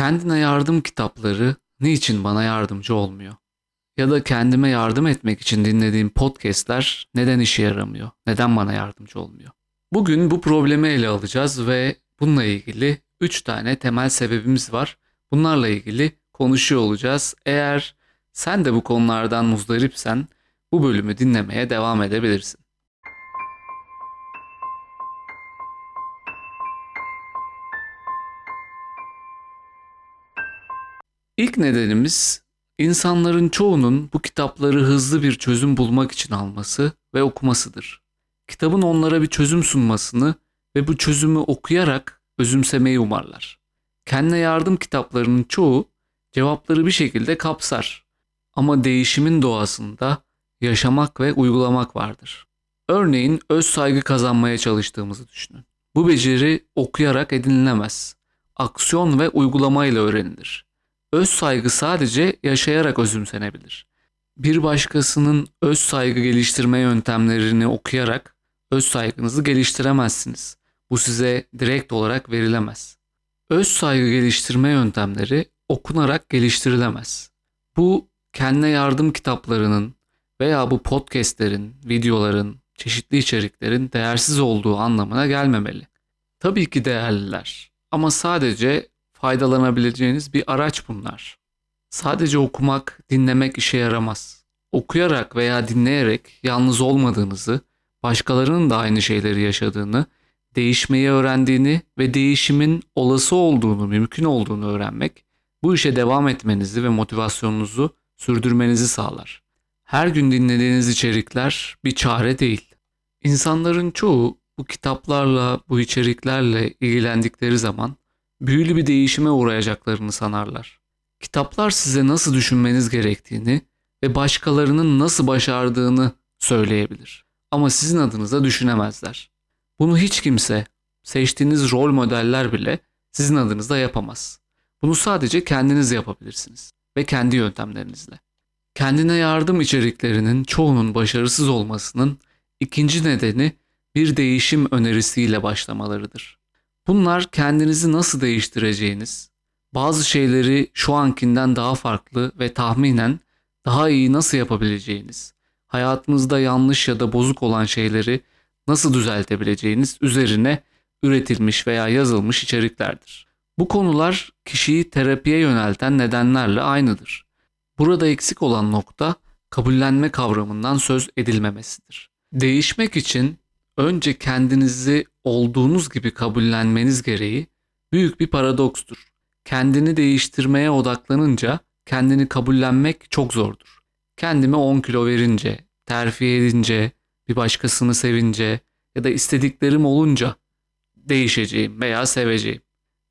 Kendine yardım kitapları niçin bana yardımcı olmuyor? Ya da kendime yardım etmek için dinlediğim podcastler neden işe yaramıyor? Neden bana yardımcı olmuyor? Bugün bu problemi ele alacağız ve bununla ilgili 3 tane temel sebebimiz var. Bunlarla ilgili konuşuyor olacağız. Eğer sen de bu konulardan muzdaripsen bu bölümü dinlemeye devam edebilirsin. İlk nedenimiz insanların çoğunun bu kitapları hızlı bir çözüm bulmak için alması ve okumasıdır. Kitabın onlara bir çözüm sunmasını ve bu çözümü okuyarak özümsemeyi umarlar. Kendine yardım kitaplarının çoğu cevapları bir şekilde kapsar. Ama değişimin doğasında yaşamak ve uygulamak vardır. Örneğin öz saygı kazanmaya çalıştığımızı düşünün. Bu beceri okuyarak edinilemez. Aksiyon ve uygulamayla öğrenilir. Öz saygı sadece yaşayarak özümsenebilir. Bir başkasının öz saygı geliştirme yöntemlerini okuyarak öz saygınızı geliştiremezsiniz. Bu size direkt olarak verilemez. Öz saygı geliştirme yöntemleri okunarak geliştirilemez. Bu kendine yardım kitaplarının veya bu podcastlerin, videoların, çeşitli içeriklerin değersiz olduğu anlamına gelmemeli. Tabii ki değerliler ama sadece faydalanabileceğiniz bir araç bunlar. Sadece okumak, dinlemek işe yaramaz. Okuyarak veya dinleyerek yalnız olmadığınızı, başkalarının da aynı şeyleri yaşadığını, değişmeyi öğrendiğini ve değişimin olası olduğunu, mümkün olduğunu öğrenmek bu işe devam etmenizi ve motivasyonunuzu sürdürmenizi sağlar. Her gün dinlediğiniz içerikler bir çare değil. İnsanların çoğu bu kitaplarla, bu içeriklerle ilgilendikleri zaman büyülü bir değişime uğrayacaklarını sanarlar. Kitaplar size nasıl düşünmeniz gerektiğini ve başkalarının nasıl başardığını söyleyebilir. Ama sizin adınıza düşünemezler. Bunu hiç kimse, seçtiğiniz rol modeller bile sizin adınızda yapamaz. Bunu sadece kendiniz yapabilirsiniz ve kendi yöntemlerinizle. Kendine yardım içeriklerinin çoğunun başarısız olmasının ikinci nedeni bir değişim önerisiyle başlamalarıdır. Bunlar kendinizi nasıl değiştireceğiniz, bazı şeyleri şu ankinden daha farklı ve tahminen daha iyi nasıl yapabileceğiniz, hayatınızda yanlış ya da bozuk olan şeyleri nasıl düzeltebileceğiniz üzerine üretilmiş veya yazılmış içeriklerdir. Bu konular kişiyi terapiye yönelten nedenlerle aynıdır. Burada eksik olan nokta kabullenme kavramından söz edilmemesidir. Değişmek için önce kendinizi olduğunuz gibi kabullenmeniz gereği büyük bir paradokstur. Kendini değiştirmeye odaklanınca kendini kabullenmek çok zordur. Kendime 10 kilo verince, terfi edince, bir başkasını sevince ya da istediklerim olunca değişeceğim veya seveceğim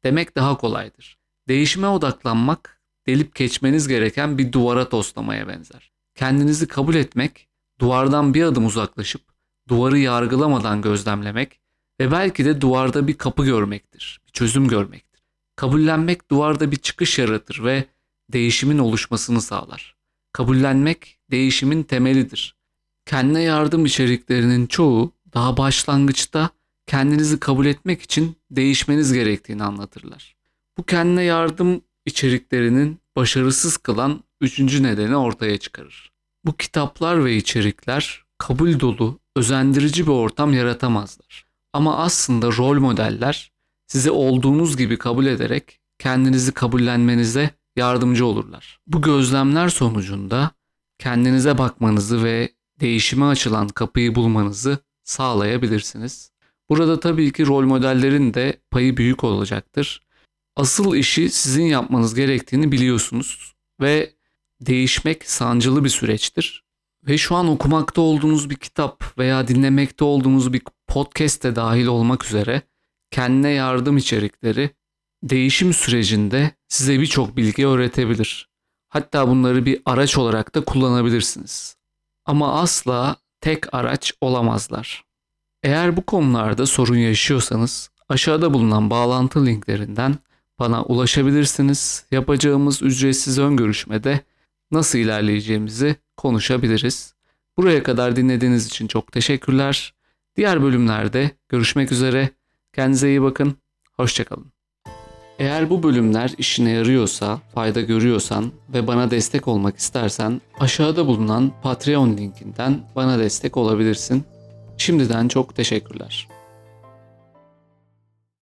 demek daha kolaydır. Değişime odaklanmak delip geçmeniz gereken bir duvara toslamaya benzer. Kendinizi kabul etmek, duvardan bir adım uzaklaşıp duvarı yargılamadan gözlemlemek ve belki de duvarda bir kapı görmektir, bir çözüm görmektir. Kabullenmek duvarda bir çıkış yaratır ve değişimin oluşmasını sağlar. Kabullenmek değişimin temelidir. Kendine yardım içeriklerinin çoğu daha başlangıçta kendinizi kabul etmek için değişmeniz gerektiğini anlatırlar. Bu kendine yardım içeriklerinin başarısız kılan üçüncü nedeni ortaya çıkarır. Bu kitaplar ve içerikler kabul dolu, özendirici bir ortam yaratamazlar. Ama aslında rol modeller sizi olduğunuz gibi kabul ederek kendinizi kabullenmenize yardımcı olurlar. Bu gözlemler sonucunda kendinize bakmanızı ve değişime açılan kapıyı bulmanızı sağlayabilirsiniz. Burada tabii ki rol modellerin de payı büyük olacaktır. Asıl işi sizin yapmanız gerektiğini biliyorsunuz ve değişmek sancılı bir süreçtir. Ve şu an okumakta olduğunuz bir kitap veya dinlemekte olduğunuz bir podcast de dahil olmak üzere kendine yardım içerikleri değişim sürecinde size birçok bilgi öğretebilir. Hatta bunları bir araç olarak da kullanabilirsiniz. Ama asla tek araç olamazlar. Eğer bu konularda sorun yaşıyorsanız aşağıda bulunan bağlantı linklerinden bana ulaşabilirsiniz. Yapacağımız ücretsiz ön görüşmede nasıl ilerleyeceğimizi konuşabiliriz. Buraya kadar dinlediğiniz için çok teşekkürler. Diğer bölümlerde görüşmek üzere. Kendinize iyi bakın. Hoşçakalın. Eğer bu bölümler işine yarıyorsa, fayda görüyorsan ve bana destek olmak istersen aşağıda bulunan Patreon linkinden bana destek olabilirsin. Şimdiden çok teşekkürler.